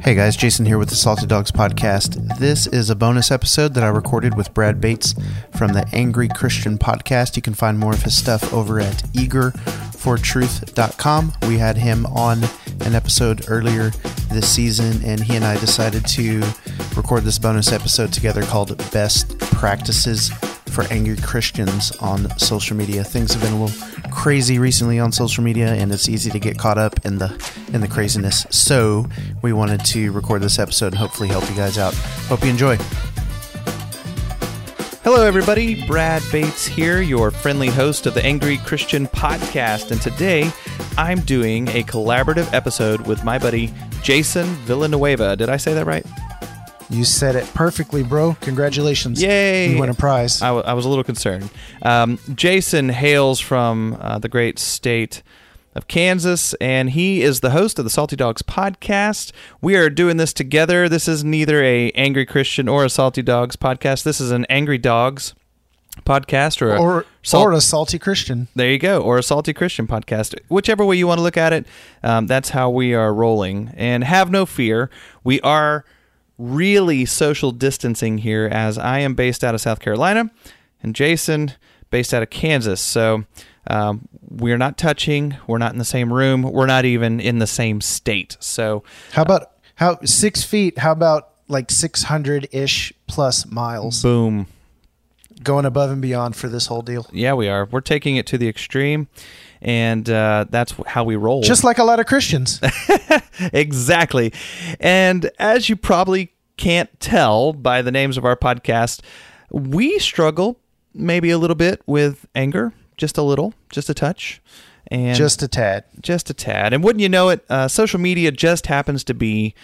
Hey guys, Jason here with the Salty Dogs Podcast. This is a bonus episode that I recorded with Brad Bates from the Angry Christian Podcast. You can find more of his stuff over at eagerfortruth.com. We had him on an episode earlier this season, and he and I decided to record this bonus episode together called Best Practices for Angry Christians on social media. Things have been a little crazy recently on social media, and it's easy to get caught up in the in the craziness. So we wanted to record this episode and hopefully help you guys out. Hope you enjoy. Hello, everybody. Brad Bates here, your friendly host of the Angry Christian Podcast. And today I'm doing a collaborative episode with my buddy Jason Villanueva. Did I say that right? You said it perfectly, bro. Congratulations. Yay. You win a prize. I, w- I was a little concerned. Um, Jason hails from uh, the great state of Kansas, and he is the host of the Salty Dogs podcast. We are doing this together. This is neither a Angry Christian or a Salty Dogs podcast. This is an Angry Dogs podcast or a or, salt- or a salty Christian. there you go, or a Salty Christian podcast. Whichever way you want to look at it, um, that's how we are rolling. And have no fear, we are really social distancing here as I am based out of South Carolina and Jason based out of Kansas. So um, we're not touching, we're not in the same room, we're not even in the same state. So How about how six feet? How about like six hundred ish plus miles? boom. Going above and beyond for this whole deal. Yeah, we are. We're taking it to the extreme. And uh, that's how we roll. Just like a lot of Christians. exactly. And as you probably can't tell by the names of our podcast, we struggle maybe a little bit with anger, just a little, just a touch. And Just a tad. just a tad. And wouldn't you know it, uh, social media just happens to be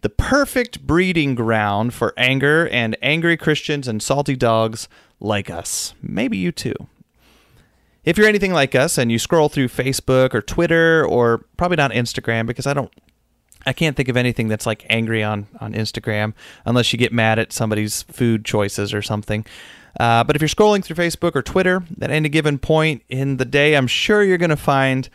the perfect breeding ground for anger and angry Christians and salty dogs like us. Maybe you too. If you're anything like us and you scroll through Facebook or Twitter or probably not Instagram because I don't I can't think of anything that's like angry on on Instagram unless you get mad at somebody's food choices or something. Uh, but if you're scrolling through Facebook or Twitter at any given point in the day, I'm sure you're going to find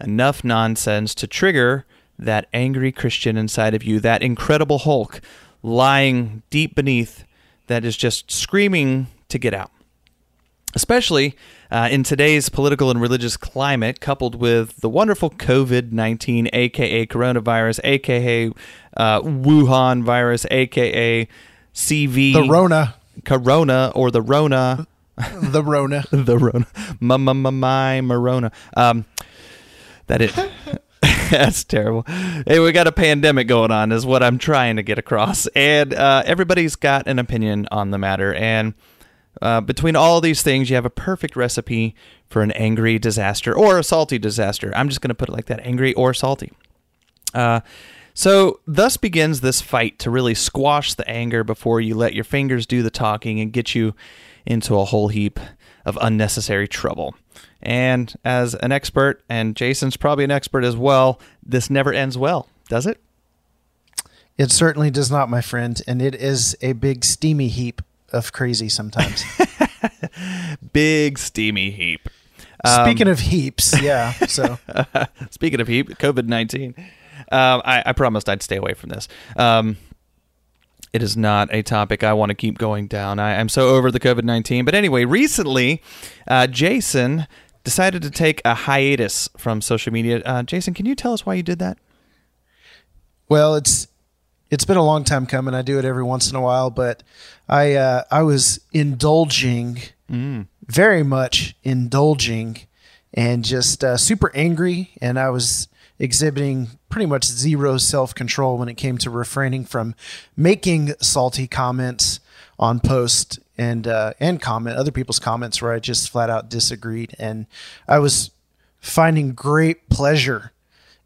enough nonsense to trigger that angry Christian inside of you, that incredible Hulk lying deep beneath that is just screaming to get out especially uh, in today's political and religious climate, coupled with the wonderful COVID 19, aka coronavirus, aka uh, Wuhan virus, aka CV, The Rona. Corona, or the Rona, The Rona. the Rona, my, my, my, my Morona. Um, that it. That's terrible. Hey, we got a pandemic going on, is what I'm trying to get across, and uh, everybody's got an opinion on the matter. And uh, between all these things, you have a perfect recipe for an angry disaster or a salty disaster. I'm just going to put it like that: angry or salty. Uh, so, thus begins this fight to really squash the anger before you let your fingers do the talking and get you into a whole heap of unnecessary trouble. And as an expert, and Jason's probably an expert as well, this never ends well, does it? It certainly does not, my friend, and it is a big steamy heap of crazy sometimes. Big steamy heap. Speaking of heaps, yeah. So Speaking of heat, COVID 19. Um, I, I promised I'd stay away from this. Um, it is not a topic I want to keep going down. I, I'm so over the COVID 19. But anyway, recently, uh, Jason decided to take a hiatus from social media. Uh, Jason, can you tell us why you did that? Well, it's it's been a long time coming. I do it every once in a while, but I uh, I was indulging, very much indulging, and just uh, super angry, and I was exhibiting pretty much zero self control when it came to refraining from making salty comments on post and uh, and comment other people's comments where I just flat out disagreed, and I was finding great pleasure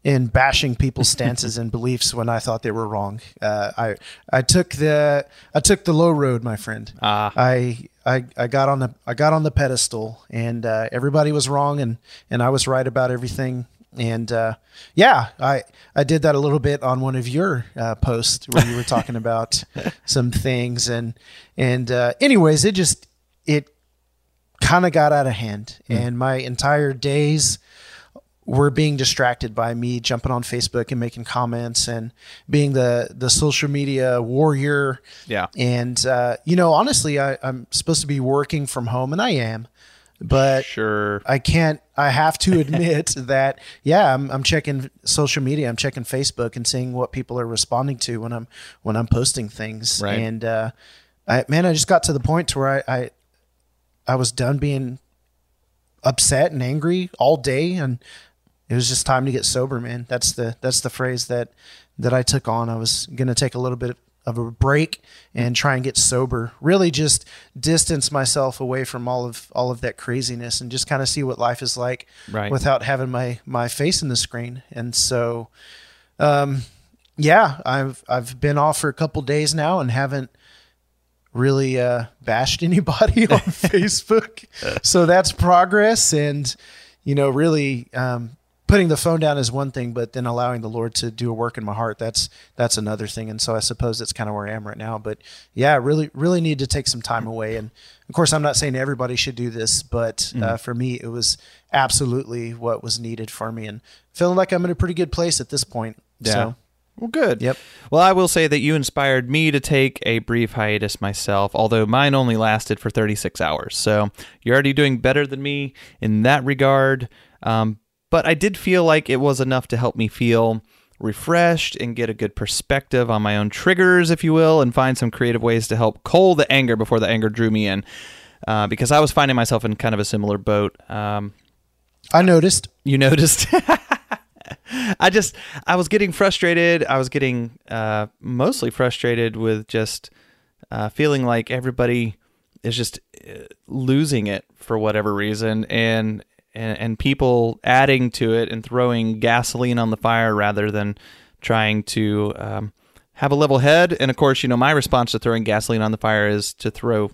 in bashing people's stances and beliefs when I thought they were wrong. Uh, I I took the I took the low road, my friend. Ah. I, I I got on the I got on the pedestal, and uh, everybody was wrong, and and I was right about everything. And uh, yeah, I I did that a little bit on one of your uh, posts where you were talking about some things, and and uh, anyways, it just it kind of got out of hand, and my entire days were being distracted by me jumping on Facebook and making comments and being the the social media warrior. Yeah. And uh, you know, honestly, I, I'm supposed to be working from home, and I am, but Sure. I can't. I have to admit that yeah, I'm, I'm checking social media. I'm checking Facebook and seeing what people are responding to when I'm when I'm posting things. Right. And uh, I man, I just got to the point to where I, I I was done being upset and angry all day, and it was just time to get sober, man. That's the that's the phrase that that I took on. I was gonna take a little bit of a break and try and get sober. Really, just distance myself away from all of all of that craziness and just kind of see what life is like Right. without having my my face in the screen. And so, um, yeah, I've I've been off for a couple days now and haven't really uh, bashed anybody on Facebook. So that's progress, and you know, really um, putting the phone down is one thing, but then allowing the Lord to do a work in my heart that's that's another thing. And so I suppose that's kind of where I am right now. But yeah, really, really need to take some time away. And of course, I'm not saying everybody should do this, but uh, for me, it was absolutely what was needed for me, and feeling like I'm in a pretty good place at this point. Yeah. So Well, good. Yep. Well, I will say that you inspired me to take a brief hiatus myself, although mine only lasted for 36 hours. So you're already doing better than me in that regard. Um, but I did feel like it was enough to help me feel refreshed and get a good perspective on my own triggers, if you will, and find some creative ways to help cull the anger before the anger drew me in. Uh, because I was finding myself in kind of a similar boat. Um, I noticed. you noticed i just i was getting frustrated i was getting uh, mostly frustrated with just uh, feeling like everybody is just uh, losing it for whatever reason and, and and people adding to it and throwing gasoline on the fire rather than trying to um, have a level head. And of course you know my response to throwing gasoline on the fire is to throw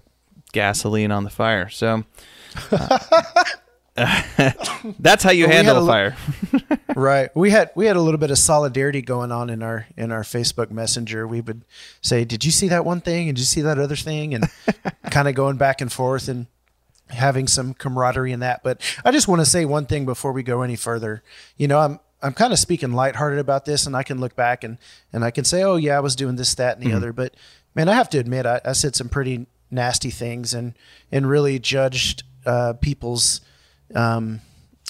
gasoline on the fire. So uh, that's how you Well, handle a a fire. right. We had we had a little bit of solidarity going on in our in our facebook messenger. We would say did you see that one thing? And did you see that other thing? And kind of going back and forth. And having some camaraderie in that. But i just want to say one thing before we go any further. You know i'm i'm kind of speaking lighthearted about this and i can look back and and i can say oh yeah i was doing this that and the other. But man i have to admit I, I said some pretty nasty things and and really judged uh, people's um,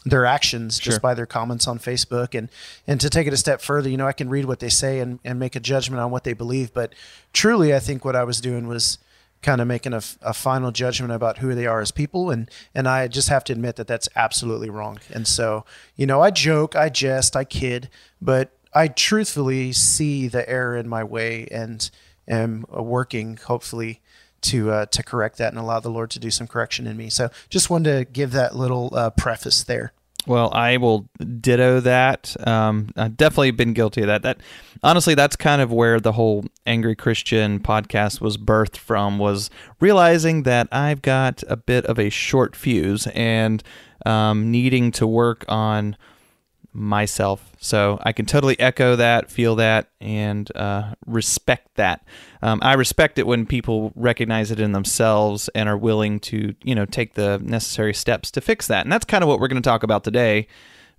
their actions just Sure. by their comments on Facebook. And and to take it a step further, you know, I can read what they say and, and make a judgment on what they believe. But truly, I think what I was doing was kind of making a final judgment about who they are as people, and and I just have to admit that that's absolutely wrong. And so, you know, I joke, I jest, I kid, but I truthfully see the error in my way and am uh, working, hopefully to uh, to correct that and allow the Lord to do some correction in me. So just wanted to give that little uh, preface there. Well, I will ditto that. Um, I've definitely been guilty of that. That honestly, that's kind of where the whole Angry Christian podcast was birthed from. Was realizing that I've got a bit of a short fuse and um, needing to work on myself. So I can totally echo that, feel that, and uh, respect that. Um, I respect it when people recognize it in themselves and are willing to, you know, take the necessary steps to fix that. And that's kind of what we're going to talk about today.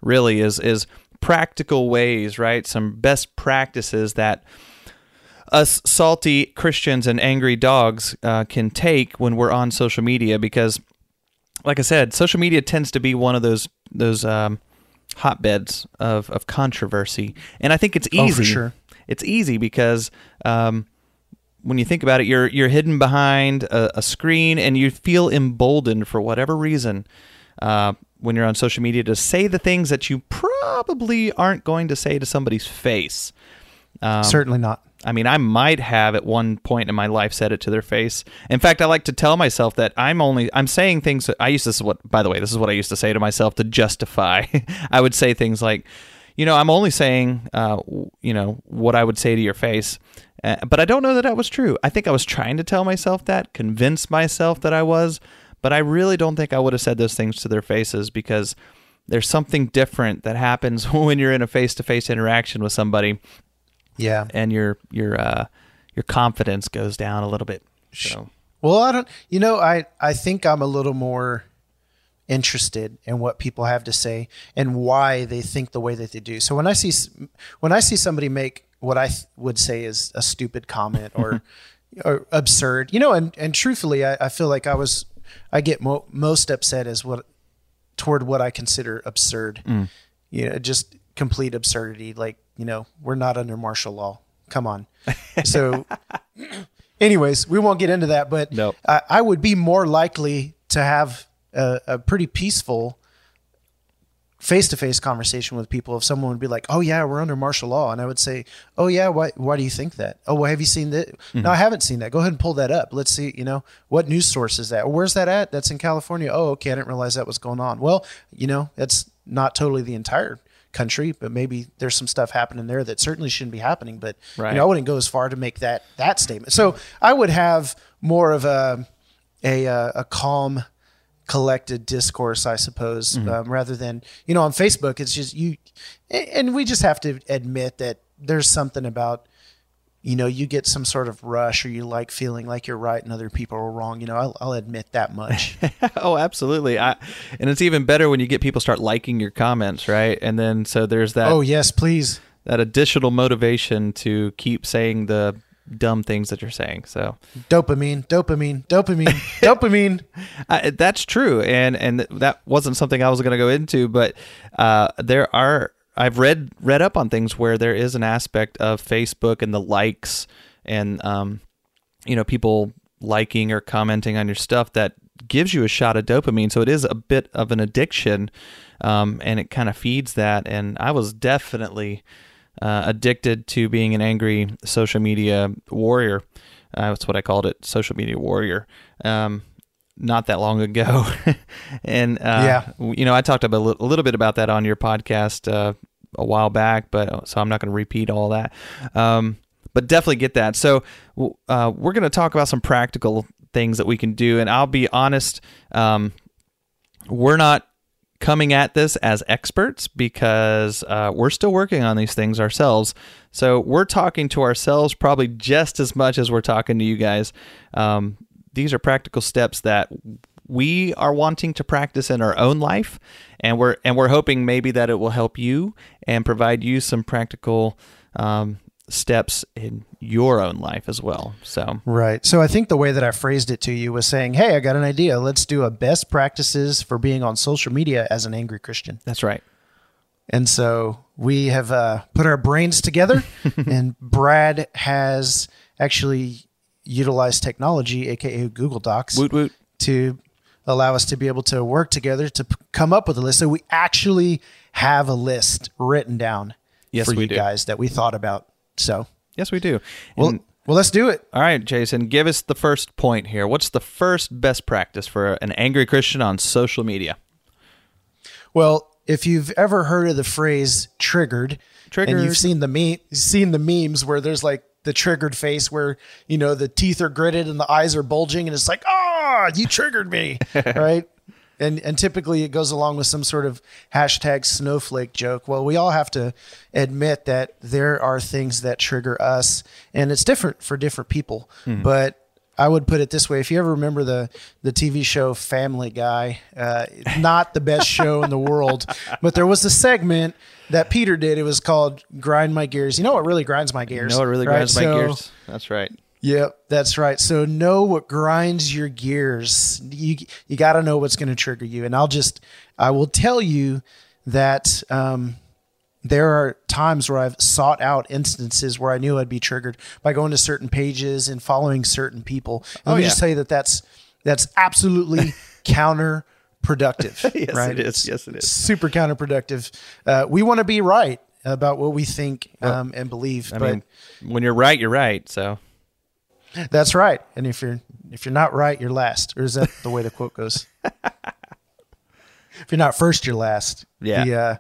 Really, is is practical ways, right? Some best practices that us salty Christians and angry dogs uh, can take when we're on social media because like I said, social media tends to be one of those those um, hotbeds of, of controversy, and I think it's Oh, easy. for sure. It's easy because um, when you think about it, you're you're hidden behind a, a screen, and you feel emboldened for whatever reason uh, when you're on social media to say the things that you probably aren't going to say to somebody's face. Um, Certainly not. I mean, I might have at one point in my life said it to their face. In fact, I like to tell myself that I'm only I'm saying things. I used to, this is what by the way, this is what I used to say to myself to justify. I would say things like, you know, I'm only saying, uh, you know, what I would say to your face. Uh, but I don't know that that was true. I think I was trying to tell myself that, convince myself that I was, but I really don't think I would have said those things to their faces because there's something different that happens when you're in a face-to-face interaction with somebody Yeah. and your your uh your confidence goes down a little bit. So Well, I don't. You know, I I think I'm a little more interested in what people have to say and why they think the way that they do. So when I see when I see somebody make what I th- would say is a stupid comment or or absurd, you know, and and truthfully, I, I feel like I was I get mo- most upset as what toward what I consider absurd. You know, just complete absurdity. Like you know, we're not under martial law. Come on. So, anyways, we won't get into that. But Nope. I, I would be more likely to have a, a pretty peaceful face-to-face conversation with people if someone would be like oh yeah we're under martial law and i would say oh yeah why, why do you think that oh well have you seen that mm-hmm. no i haven't seen that go ahead and pull that up let's see you know what news source is that where's that at that's in california oh okay i didn't realize that was going on well you know that's not totally the entire country but maybe there's some stuff happening there that certainly shouldn't be happening but Right. you know i wouldn't go as far to make that that statement so i would have more of a a, a calm collected discourse, I suppose, um, rather than you know on Facebook. It's just you, and we just have to admit that there's something about you know you get some sort of rush or you like feeling like you're right and other people are wrong. You know, I'll, I'll admit that much. oh, absolutely. I, and it's even better when you get people start liking your comments, right? And then so there's that oh yes, please. that additional motivation to keep saying the dumb things that you're saying. So Dopamine, dopamine, dopamine, dopamine. I, that's true, and and that wasn't something I was going to go into, but uh, there are I've read read up on things where there is an aspect of Facebook and the likes and um, you know people liking or commenting on your stuff that gives you a shot of dopamine. So it is a bit of an addiction, um, and it kind of feeds that. And I was definitely uh, addicted to being an angry social media warrior. Uh, that's what I called it, social media warrior. Um, not that long ago, and uh, Yeah. you know, I talked a li- a little bit about that on your podcast uh, a while back, but uh, so I'm not going to repeat all that. Um, but definitely get that. So uh, we're going to talk about some practical things that we can do, and I'll be honest, um, we're not coming at this as experts because uh, we're still working on these things ourselves. So we're talking to ourselves probably just as much as we're talking to you guys. Um, these are practical steps that we are wanting to practice in our own life, and we're and we're hoping maybe that it will help you and provide you some practical um, steps in your own life as well. So Right. So I think the way that I phrased it to you was saying, "Hey, I got an idea. Let's do a best practices for being on social media as an angry Christian." that's right. And so we have uh, put our brains together, and Brad has actually utilized technology, aka Google Docs, Woot woot. to allow us to be able to work together to p- come up with a list. So we actually have a list written down Yes, for you do. guys that we thought about. So, Yes, we do. well, And- well, let's do it. All right, Jason, give us the first point here. What's the first best practice for an angry Christian on social media? Well, if you've ever heard of the phrase triggered, and you've seen the me- seen the memes where there's like the triggered face where you know the teeth are gritted and the eyes are bulging and it's like ah you triggered me right? And and typically it goes along with some sort of hashtag snowflake joke. Well we all have to admit that there are things that trigger us and it's different for different people. But I would put it this way: if you ever remember the the TV show Family Guy, uh, not the best show in the world, but there was a segment that Peter did. It was called "Grind My Gears." You know what really grinds my gears? You know what really right? grinds my gears? That's right. Yep, that's right. So know what grinds your gears. You you got to know what's going to trigger you. And I'll just I will tell you that um, there are times where I've sought out instances where I knew I'd be triggered by going to certain pages and following certain people. And let Oh, me yeah. just tell you that that's that's absolutely counterproductive. Yes, right? it is. It's Yes, it is. Super counterproductive. Uh, we want to be right about what we think um, and believe. I but mean, when you're right, you're right. So That's right. And if you're if you're not right, you're last. Or is that the way the quote goes? if you're not first, you're last. Yeah. The uh,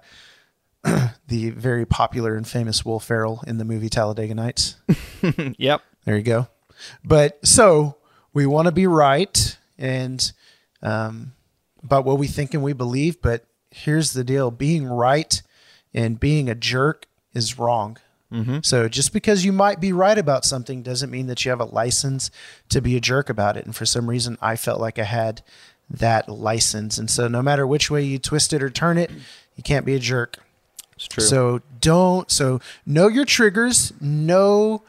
the very popular and famous Will Ferrell in the movie Talladega Nights. yep. There you go. But so we want to be right and um, about what we think and we believe. But here's the deal: being right and being a jerk is wrong. So just because you might be right about something doesn't mean that you have a license to be a jerk about it. And for some reason, I felt like I had that license. And so no matter which way you twist it or turn it, you can't be a jerk. It's true. So don't so know your triggers, know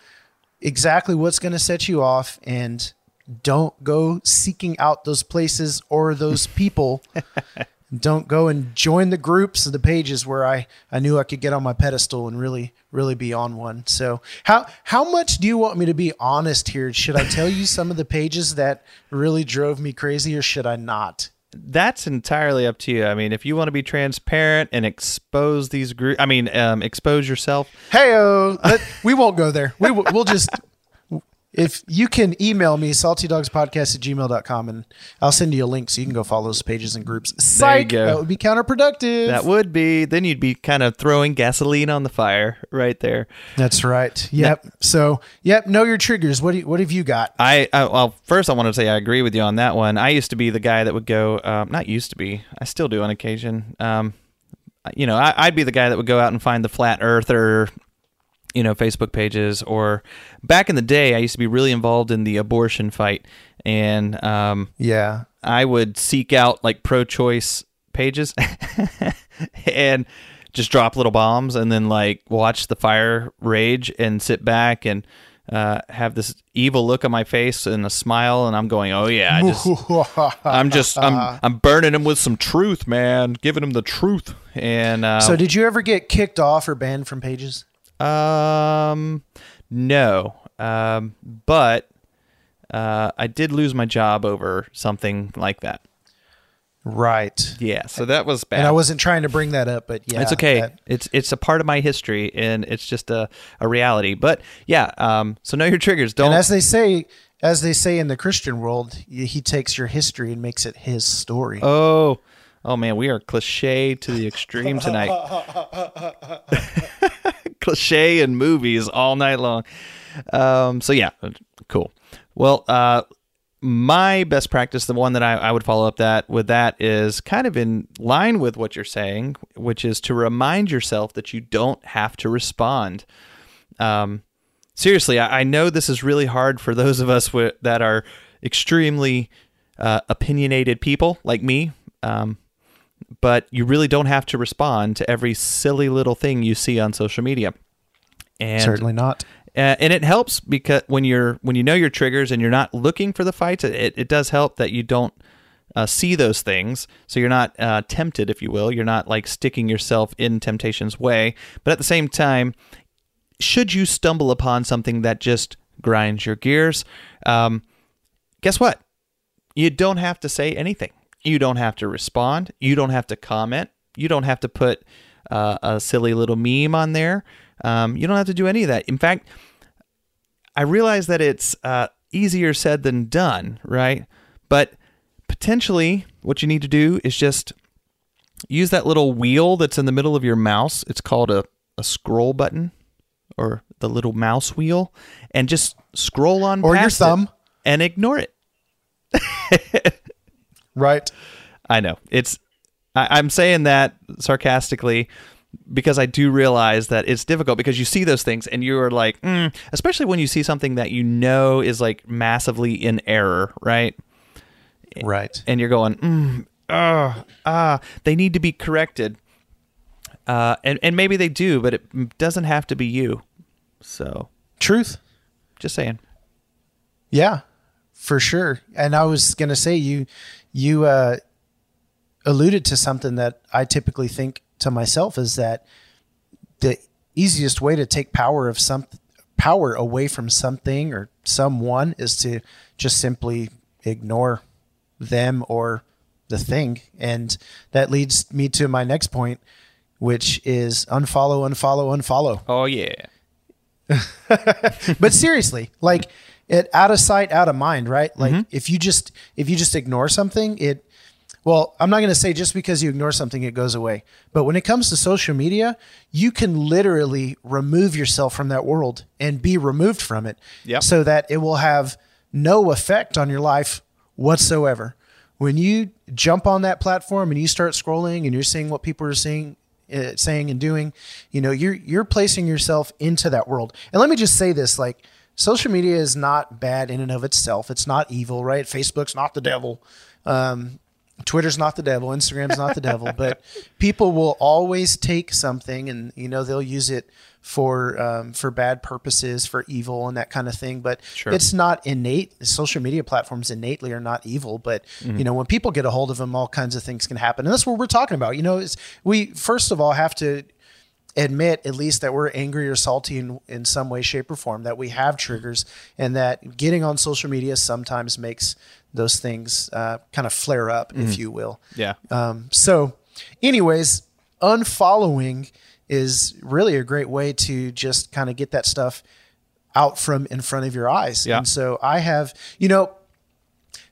exactly what's going to set you off and don't go seeking out those places or those people. don't go and join the groups the pages where I, I knew I could get on my pedestal and really really be on one. So how how much do you want me to be honest here? Should I tell you some of the pages that really drove me crazy or should I not? That's entirely up to you. I mean, if you want to be transparent and expose these groups, I mean, um, expose yourself. Hey, we won't go there. We, we'll just if you can email me saltydogspodcast at gmail.com and I'll send you a link so you can go follow those pages and groups. Psych, go. that would be counterproductive. That would be. Then you'd be kind of throwing gasoline on the fire right there. That's right. Yep. so, yep. Know your triggers. What do you, what have you got? I, I well, first I want to say I agree with you on that one. I used to be the guy that would go. Um, not used to be. I still do on occasion. Um, you know, I, I'd be the guy that would go out and find the flat earther you know Facebook pages or back in the day I used to be really involved in the abortion fight and um, yeah. I would seek out like pro-choice pages and just drop little bombs and then like watch the fire rage and sit back and uh, have this evil look on my face and a smile and I'm going oh yeah I just, I'm just I'm I'm burning him with some truth man giving him the truth. And uh, so did you ever get kicked off or banned from pages um, no. Um, but uh, I did lose my job over something like that. Right. Yeah. So that was bad. And I wasn't trying to bring that up, but yeah, it's okay. that- it's it's a part of my history, and it's just a, a reality. But yeah. Um. So know your triggers. Don't. and as they say, as they say in the Christian world, he takes your history and makes it his story. oh. Oh man, we are cliche to the extreme tonight. cliche in movies all night long. Um, so yeah, cool. Well, uh, my best practice, the one that I, I would follow up that with that is kind of in line with what you're saying, which is to remind yourself that you don't have to respond. Um, seriously, I, I know this is really hard for those of us wi- that are extremely uh, opinionated people like me. Um, but you really don't have to respond to every silly little thing you see on social media. And Certainly not. uh, and it helps because when you're when you know your triggers and you're not looking for the fights, it, it does help that you don't uh, see those things, so you're not uh, tempted, if you will. You're not like sticking yourself in temptation's way. But at the same time, should you stumble upon something that just grinds your gears, um, guess what? You don't have to say anything. You don't have to respond. You don't have to comment. You don't have to put uh, a silly little meme on there. Um, you don't have to do any of that. In fact, I realize that it's uh, easier said than done, right? But potentially, what you need to do is just use that little wheel that's in the middle of your mouse. It's called a, a scroll button or the little mouse wheel, and just scroll on Or your thumb. and ignore it. Right. I know it's. I, I'm saying that sarcastically because I do realize that it's difficult because you see those things and you're like, mm, especially when you see something that you know is like massively in error, right? Right. And you're going, mm, ah, ah, they need to be corrected. Uh, and and maybe they do, but it doesn't have to be you. So Truth. just saying. Yeah, for sure. And I was going to say you you uh, alluded to something that I typically think to myself is that the easiest way to take power of some power away from something or someone is to just simply ignore them or the thing. And that leads me to my next point, which is unfollow, unfollow, unfollow. Oh yeah. but seriously, like it out of sight, out of mind, right? Like if you just if you just ignore something, it well, I'm not going to say just because you ignore something it goes away. But when it comes to social media, you can literally remove yourself from that world and be removed from it Yep. so that it will have no effect on your life whatsoever. When you jump on that platform and you start scrolling and you're seeing what people are seeing uh, saying and doing, you know, you're you're placing yourself into that world. And let me just say this like social media is not bad in and of itself. It's not evil, right? Facebook's not the devil. Um, Twitter's not the devil, Instagram's not the devil, but people will always take something and you know they'll use it for um, for bad purposes, for evil and that kind of thing. But Sure. it's not innate. Social media platforms innately are not evil, but Mm-hmm. you know when people get a hold of them, all kinds of things can happen, and that's what we're talking about. You know, is we first of all have to admit at least that we're angry or salty in, in some way shape or form that we have triggers and that getting on social media sometimes makes those things uh, kind of flare up if you will Yeah. um, so anyways unfollowing is really a great way to just kind of get that stuff out from in front of your eyes Yeah. and so i have you know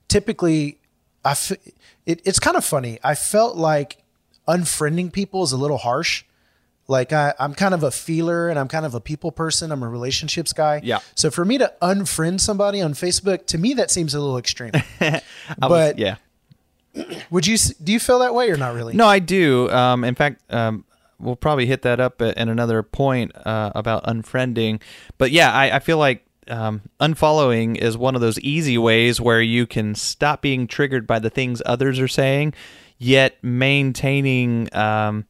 typically I f- it, it's kind of funny. I felt like unfriending people is a little harsh. Like I, I'm kind of a feeler and I'm kind of a people person. I'm a relationships guy. Yeah. So for me to unfriend somebody on Facebook, to me that seems a little extreme. I was- but yeah. would you do you feel that way or not really? No, I do. Um, in fact, um, we'll probably hit that up in another point uh, about unfriending. But yeah, I, I feel like um, unfollowing is one of those easy ways where you can stop being triggered by the things others are saying, yet maintaining um,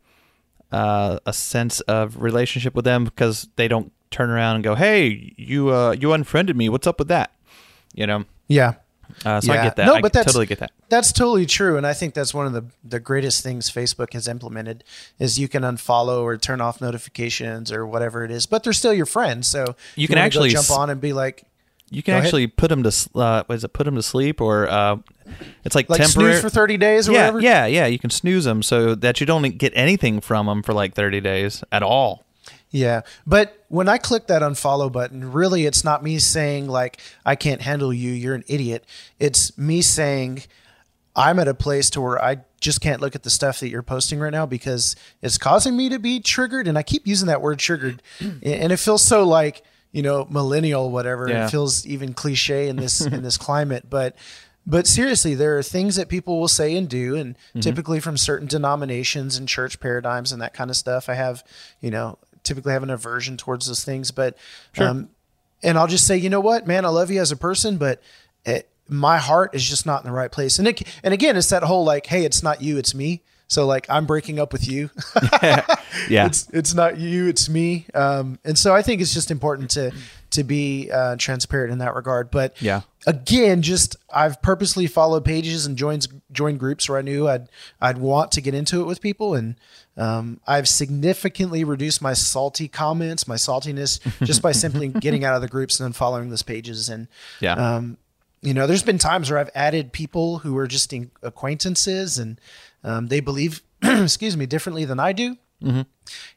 uh, a sense of relationship with them because they don't turn around and go, "Hey, you uh, you unfriended me. What's up with that?" You know. Yeah. Uh, so I get that. No, I but that's- totally get that. That's totally true, and I think that's one of the the greatest things Facebook has implemented is you can unfollow or turn off notifications or whatever it is, but they're still your friends. So You can actually jump on and be like, You can Go ahead. actually put them to uh, what is it? Put them to sleep, or uh, it's like, like temporary. snooze for thirty days or yeah, whatever. yeah, yeah. You can snooze them so that you don't get anything from them for like thirty days at all. Yeah. But when I click that unfollow button, really it's not me saying like I can't handle you, you're an idiot. It's me saying I'm at a place to where I just can't look at the stuff that you're posting right now because it's causing me to be triggered and I keep using that word triggered and it feels so like, you know, millennial whatever. Yeah. It feels even cliche in this in this climate, but but seriously, there are things that people will say and do, and typically from certain denominations and church paradigms and that kind of stuff. I have, you know, typically have an aversion towards those things, but, um, and I'll just say, you know what, man, I love you as a person, but it, my heart is just not in the right place. And it, and again, it's that whole like, hey, it's not you, it's me. So like, I'm breaking up with you. Yeah, it's it's not you, it's me. Um, and so I think it's just important to to be uh, transparent in that regard. But Yeah. again, just I've purposely followed pages and joined joined groups where I knew I'd I'd want to get into it with people, and um, I've significantly reduced my salty comments, my saltiness, just by simply getting out of the groups and then following those pages. And Yeah. um, you know, there's been times where I've added people who are just in acquaintances and um, they believe, excuse me, differently than I do. Mm-hmm.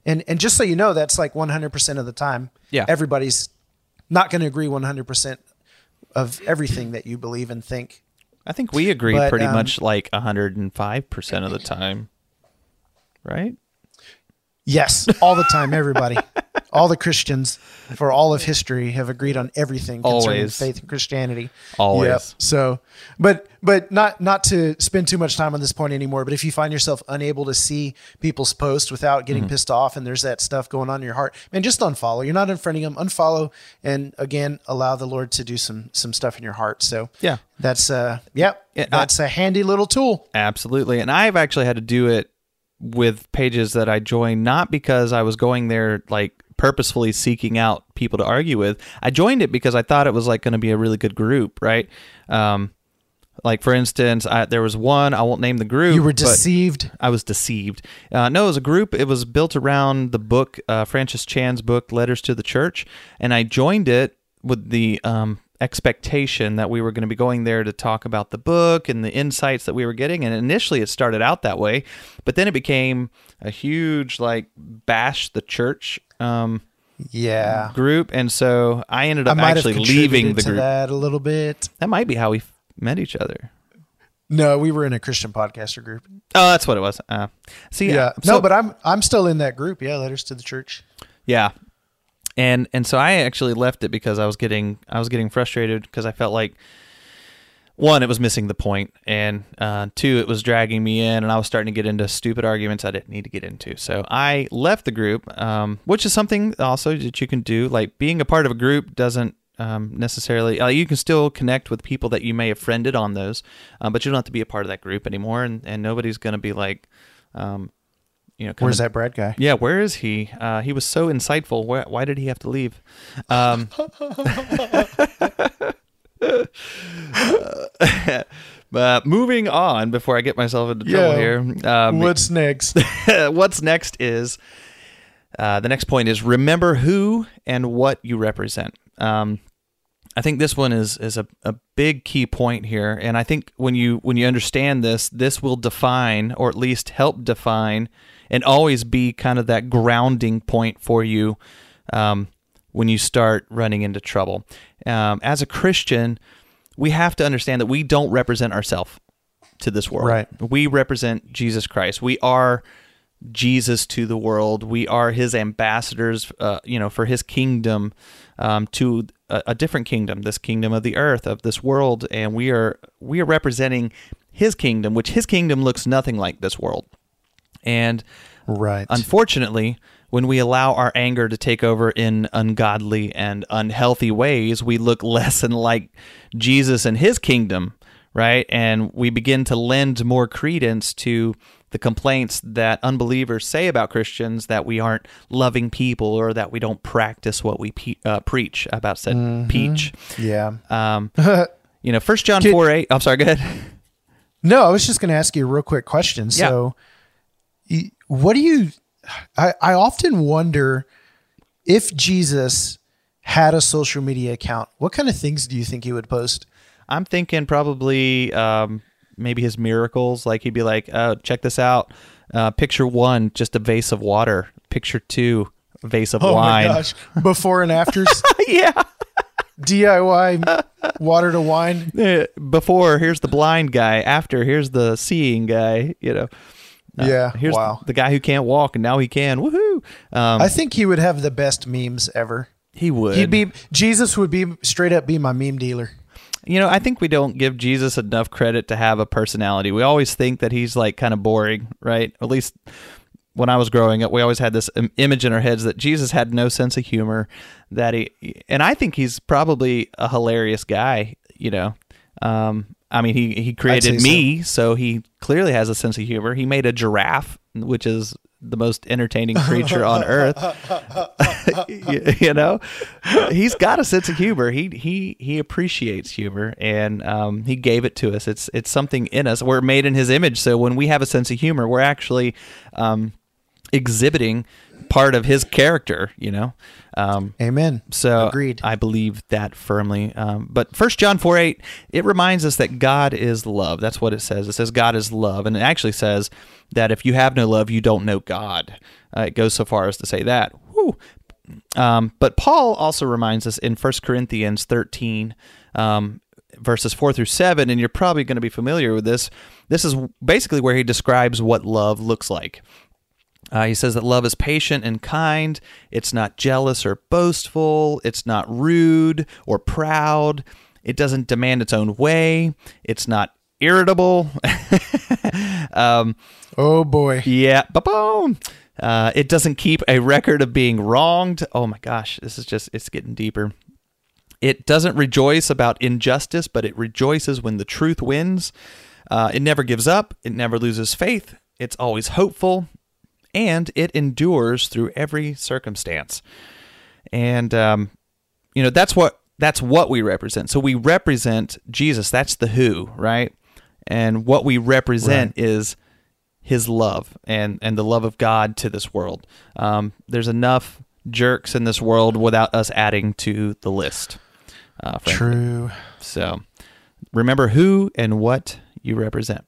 And and just so you know, that's like 100% of the time. Yeah. Everybody's not going to agree 100% of everything that you believe and think. I think we agree But, pretty um, much like hundred and five percent of the time, right? Yes, all the time, everybody. all the Christians for all of history have agreed on everything concerning Always. faith and Christianity. Always. Yep. So, but but not not to spend too much time on this point anymore. But if you find yourself unable to see people's posts without getting Mm-hmm. pissed off, and there's that stuff going on in your heart, man, just unfollow. You're not unfriending them. Unfollow, and again, allow the Lord to do some some stuff in your heart. So Yeah. that's uh, yep, Yeah, that's a handy little tool. Absolutely. And I've actually had to do it with pages that I joined, not because I was going there like purposefully seeking out people to argue with. I joined it because I thought it was like going to be a really good group, right? Um, like for instance, I, there was one I won't name the group. You were deceived. I was deceived. Uh, no, it was a group. It was built around the book, uh, Francis Chan's book, Letters to the Church, and I joined it with the um, expectation that we were going to be going there to talk about the book and the insights that we were getting. And initially, it started out that way, but then it became a huge like bash the church um, Yeah. group, and so I ended up might actually leaving the group. that a little bit. That might be how we met each other. No, we were in a Christian podcaster group. Oh, that's what it was. Uh, see, Yeah. so- no, but I'm I'm still in that group. Yeah, letters to the church. Yeah. And and so I actually left it because I was getting I was getting frustrated because I felt like one it was missing the point and uh, two it was dragging me in and I was starting to get into stupid arguments I didn't need to get into. So I left the group, um, which is something also that you can do. Like being a part of a group doesn't um, necessarily. Uh, you can still connect with people that you may have friended on those, uh, but you don't have to be a part of that group anymore. And, and nobody's going to be like, um, you know, Where's that Brad guy? Yeah, where is he? Uh, he was so insightful. Why, why did he have to leave? Um, but moving on, before I get myself into trouble here, um, What's next? what's next is uh, the next point is remember who and what you represent. Um, I think this one is is a, a big key point here, and I think when you when you understand this, this will define or at least help define and always be kind of that grounding point for you um, when you start running into trouble. Um, as a Christian, we have to understand that we don't represent ourselves to this world. Right. We represent Jesus Christ. We are Jesus to the world. We are His ambassadors, uh, you know, for His kingdom um, to a, a different kingdom, this kingdom of the earth, of this world, and we are we are representing His kingdom, which His kingdom looks nothing like this world. And right. Unfortunately, when we allow our anger to take over in ungodly and unhealthy ways, we look less and like Jesus and his kingdom, right? And we begin to lend more credence to the complaints that unbelievers say about Christians that we aren't loving people or that we don't practice what we pe- uh, preach about said peach. yeah. Um, you know, First John Did- 4 8. I'm sorry, go ahead. No, I was just going to ask you a real quick question. So, y- what do you? I, I often wonder if Jesus had a social media account. What kind of things do you think he would post? I'm thinking probably um, maybe his miracles. Like he'd be like, "Oh, check this out. Uh, picture one, just a vase of water. Picture two, a vase of Oh wine." my gosh! Before and afters, yeah. DIY water to wine. Before, here's the blind guy. After, here's the seeing guy. You know. Uh, Yeah, Here's wow. the guy who can't walk, and now he can. Woohoo! Um, I think he would have the best memes ever. he would. He'd be Jesus would be straight up be my meme dealer. You know, I think we don't give Jesus enough credit to have a personality. We always think that he's like kind of boring, right? At least when I was growing up, we always had this image in our heads that Jesus had no sense of humor. That he, and I think he's probably a hilarious guy. You know, um, I mean, he he created me, so. he clearly has a sense of humor. He made a giraffe, which is the most entertaining creature on earth. you, you know, he's got a sense of humor. He he he appreciates humor, and um, he gave it to us. It's it's something in us. We're made in his image, so when we have a sense of humor, we're actually um, exhibiting part of his character. You know. Um, Amen. so agreed. I believe that firmly. Um, but First John four eight it reminds us that God is love. That's what it says. It says God is love, and it actually says that if you have no love, you don't know God. Uh, it goes so far as to say that. Um, but Paul also reminds us in 1 Corinthians 13, um, verses 4 through 7, and you're probably going to be familiar with this. This is basically where he describes what love looks like. Uh, he says that love is patient and kind. It's not jealous or boastful. It's not rude or proud. It doesn't demand its own way. It's not irritable. um, oh boy. yeah, ba-boom. Uh, it doesn't keep a record of being wronged. Oh my gosh, this is just, it's getting deeper. It doesn't rejoice about injustice, but it rejoices when the truth wins. Uh, it never gives up. It never loses faith. It's always hopeful. And it endures through every circumstance. And, um, you know, that's what that's what we represent. So we represent Jesus. That's the who, right? And what we represent is his love and and the love of God to this world. Um, there's enough jerks in this world without us adding to the list. Uh. True. So remember who and what you represent.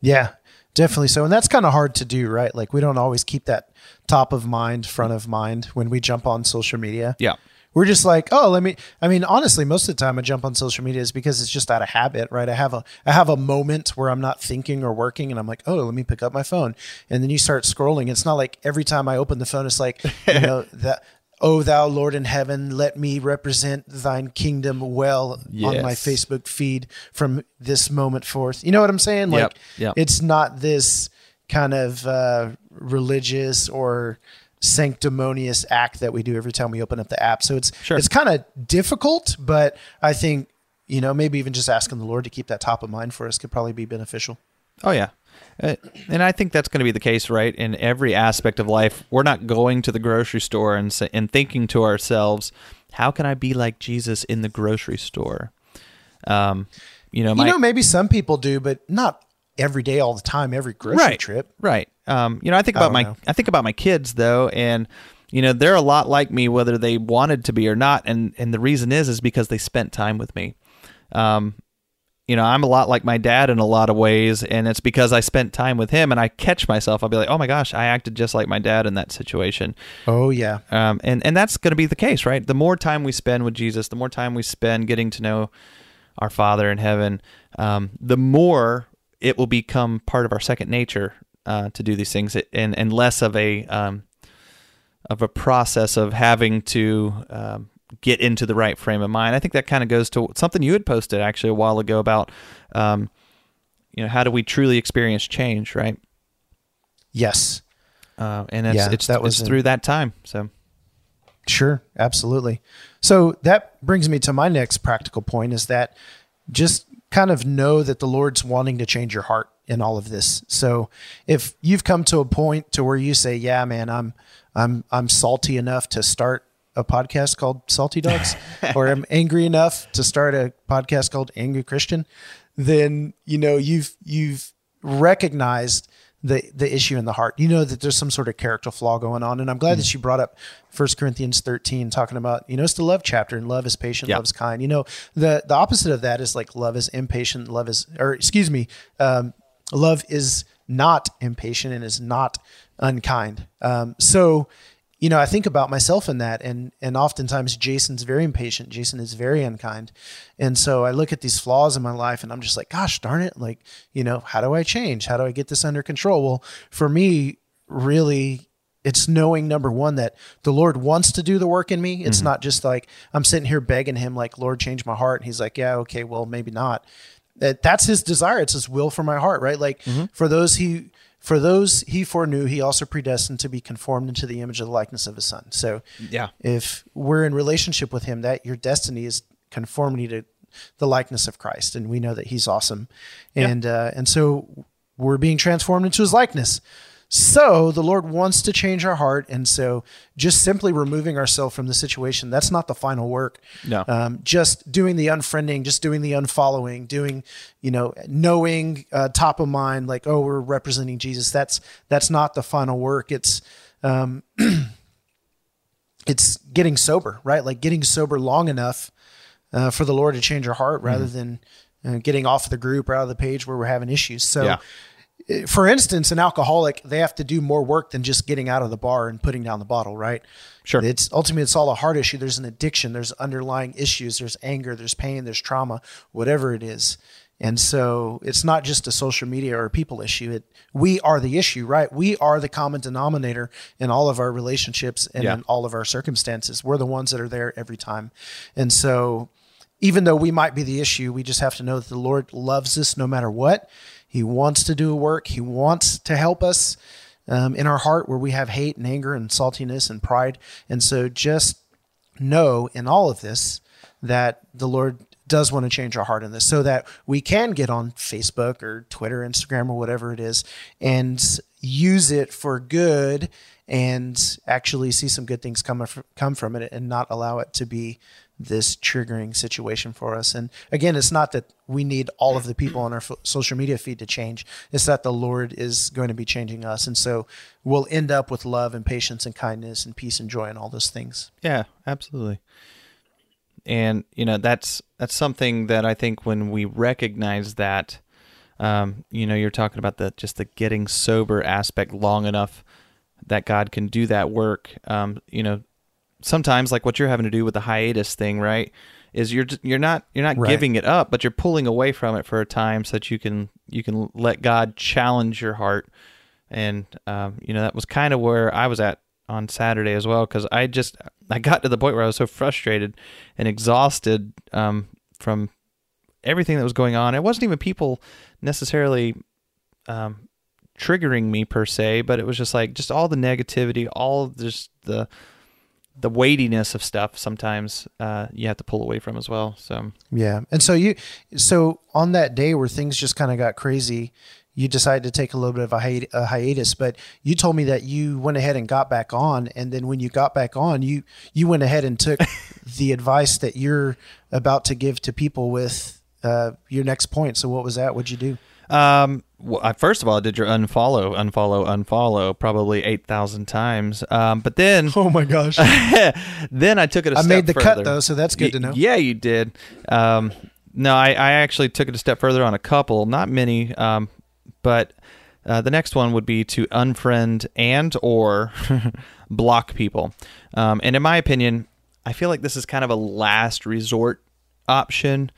Yeah, definitely so. And that's kind of hard to do, right? Like we don't always keep that top of mind, front of mind when we jump on social media. Yeah. We're just like, oh, let me. I mean, honestly, most of the time I jump on social media is because it's just out of habit, right? I have a I have a moment where I'm not thinking or working, and I'm like, oh, let me pick up my phone, and then you start scrolling. It's not like every time I open the phone, it's like, you know, that. Oh, thou Lord in heaven, let me represent thine kingdom well on my Facebook feed from this moment forth. You know what I'm saying? Like, Yep, yep. it's not this kind of uh, religious or sanctimonious act that we do every time we open up the app. So it's Sure. it's kind of difficult, but I think you know maybe even just asking the Lord to keep that top of mind for us could probably be beneficial. Oh yeah. Uh, and I think that's going to be the case, right? In every aspect of life, we're not going to the grocery store and say, and thinking to ourselves, "How can I be like Jesus in the grocery store?" Um, you know, my, you know, maybe some people do, but not every day, all the time, every grocery right, trip. right? Um, you know, I think about don't my know. I think about my kids though, and you know, they're a lot like me, whether they wanted to be or not, and and the reason is is because they spent time with me. Um, you know, I'm a lot like my dad in a lot of ways, and it's because I spent time with him, and I catch myself. I'll be like, oh my gosh, I acted just like my dad in that situation. Oh yeah, Um, and and that's going to be the case, right? The more time we spend with Jesus, the more time we spend getting to know our Father in heaven, um, the more it will become part of our second nature uh, to do these things, and and less of a um, of a process of having to um, get into the right frame of mind. I think that kind of goes to something you had posted actually a while ago about, um, you know, how do we truly experience change, right? yes, Uh, and it's Yeah, it's, that was it's through that time. So Sure, absolutely. So that brings me to my next practical point is that just kind of know that the Lord's wanting to change your heart in all of this. So if you've come to a point to where you say, "Yeah, man, I'm I'm I'm salty enough to start a podcast called Salty Dogs or I'm angry enough to start a podcast called Angry Christian," then you know you've you've recognized the the issue in the heart. You know that there's some sort of character flaw going on, and I'm glad that you brought up First Corinthians 13, talking about you know it's the love chapter, and love is patient, Yeah. love is kind. You know the the opposite of that is like love is impatient, love is or excuse me, um, love is not impatient and is not unkind. Um, so you know, I think about myself in that, and and oftentimes Jason's very impatient. Jason is very unkind, and so I look at these flaws in my life, and I'm just like, gosh darn it, like you know, how do I change? How do I get this under control? Well, for me, really, it's knowing number one that the Lord wants to do the work in me. It's mm-hmm. not just like I'm sitting here begging Him, like Lord, change my heart, and He's like, yeah, okay, well, maybe not. That that's His desire. It's His will for my heart, right? Like mm-hmm. for those He for those he foreknew, he also predestined to be conformed into the image of the likeness of his son. So, Yeah. if we're in relationship with him, that your destiny is conformity to the likeness of Christ, and we know that he's awesome, and uh, and so we're being transformed into his likeness. So the Lord wants to change our heart, and so just simply removing ourselves from the situation that's not the final work. No. um, just doing the unfriending, just doing the unfollowing, doing you know knowing uh, top of mind like oh we're representing Jesus. That's that's not the final work. It's um, it's getting sober, right? Like getting sober long enough uh, for the Lord to change our heart rather than uh, getting off of the group or out of the page where we're having issues. So, Yeah. For instance, an alcoholic, they have to do more work than just getting out of the bar and putting down the bottle, right? Sure. It's ultimately it's all a heart issue. There's an addiction, there's underlying issues, there's anger, there's pain, there's trauma, whatever it is. And so it's not just a social media or a people issue. It we are the issue, right? We are the common denominator in all of our relationships and Yeah. in all of our circumstances. We're the ones that are there every time. And so even though we might be the issue, we just have to know that the Lord loves us no matter what. He wants to do a work. He wants to help us um, in our heart where we have hate and anger and saltiness and pride. And so just know in all of this that the Lord does want to change our heart in this so that we can get on Facebook or Twitter, Instagram, or whatever it is and use it for good and actually see some good things come, come from it and not allow it to be this triggering situation for us. And again, it's not that we need all of the people on our fo- social media feed to change. It's that the Lord is going to be changing us. And so we'll end up with love and patience and kindness and peace and joy and all those things. Yeah, absolutely. And you know that's that's something that I think when we recognize that, um, you know, you're talking about the just the getting sober aspect long enough that God can do that work. Um, you know, sometimes like what you're having to do with the hiatus thing, right? Is you're you're not you're not Right. giving it up, but you're pulling away from it for a time so that you can you can let God challenge your heart. And um, you know that was kind of where I was at on Saturday as well because I just I got to the point where I was so frustrated and exhausted um, from everything that was going on. It wasn't even people necessarily um, triggering me per se, but it was just like just all the negativity, all just the the weightiness of stuff. Sometimes uh, you have to pull away from as well. So Yeah. And so you, so on that day where things just kind of got crazy, you decided to take a little bit of a, hi- a hiatus, but you told me that you went ahead and got back on. And then when you got back on, you, you went ahead and took the advice that you're about to give to people with uh, your next point. So what was that? What'd you do? Um, well, I- first of all, I did your unfollow, unfollow, unfollow probably eight thousand times. Um, but then, Oh my gosh. then I took it. A I step further. I made the cut though, so that's good Y- to know. Yeah, you did. Um, no, I, I actually took it a step further on a couple, not many. Um, but uh, the next one would be to unfriend and or block people. Um, and in my opinion, I feel like this is kind of a last resort option.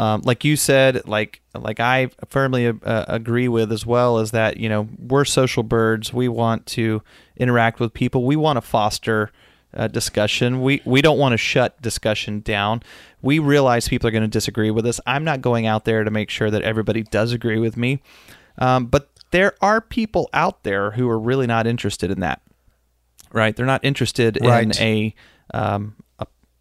Um, like you said, like like I firmly uh, agree with as well, is that you know we're social birds. We want to interact with people. We want to foster uh, discussion. We we don't want to shut discussion down. We realize people are going to disagree with us. I'm not going out there to make sure that everybody does agree with me, um, but there are people out there who are really not interested in that. Right? They're not interested in a, um, a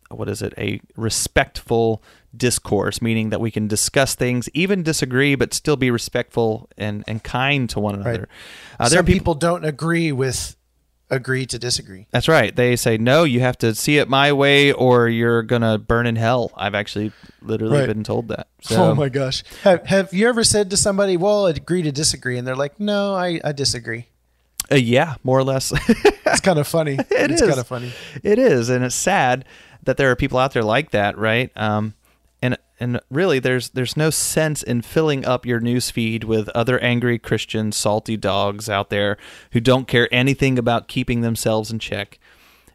what is it? A respectful discourse, meaning that we can discuss things, even disagree, but still be respectful and, and kind to one another. Uh, there Some are people people don't agree with agree to disagree. That's right. They say no, you have to see it my way, or you're gonna burn in hell. I've actually literally Right. been told that. So, oh my gosh. Have, have you ever said to somebody, well, I'd agree to disagree? And they're like, no, I, I disagree. uh, yeah, more or less. It's kind of funny. It it's is. kind of funny. it is, and it's sad that there are people out there like that, right? Um, and and really, there's there's no sense in filling up your news feed with other angry Christian salty dogs out there who don't care anything about keeping themselves in check,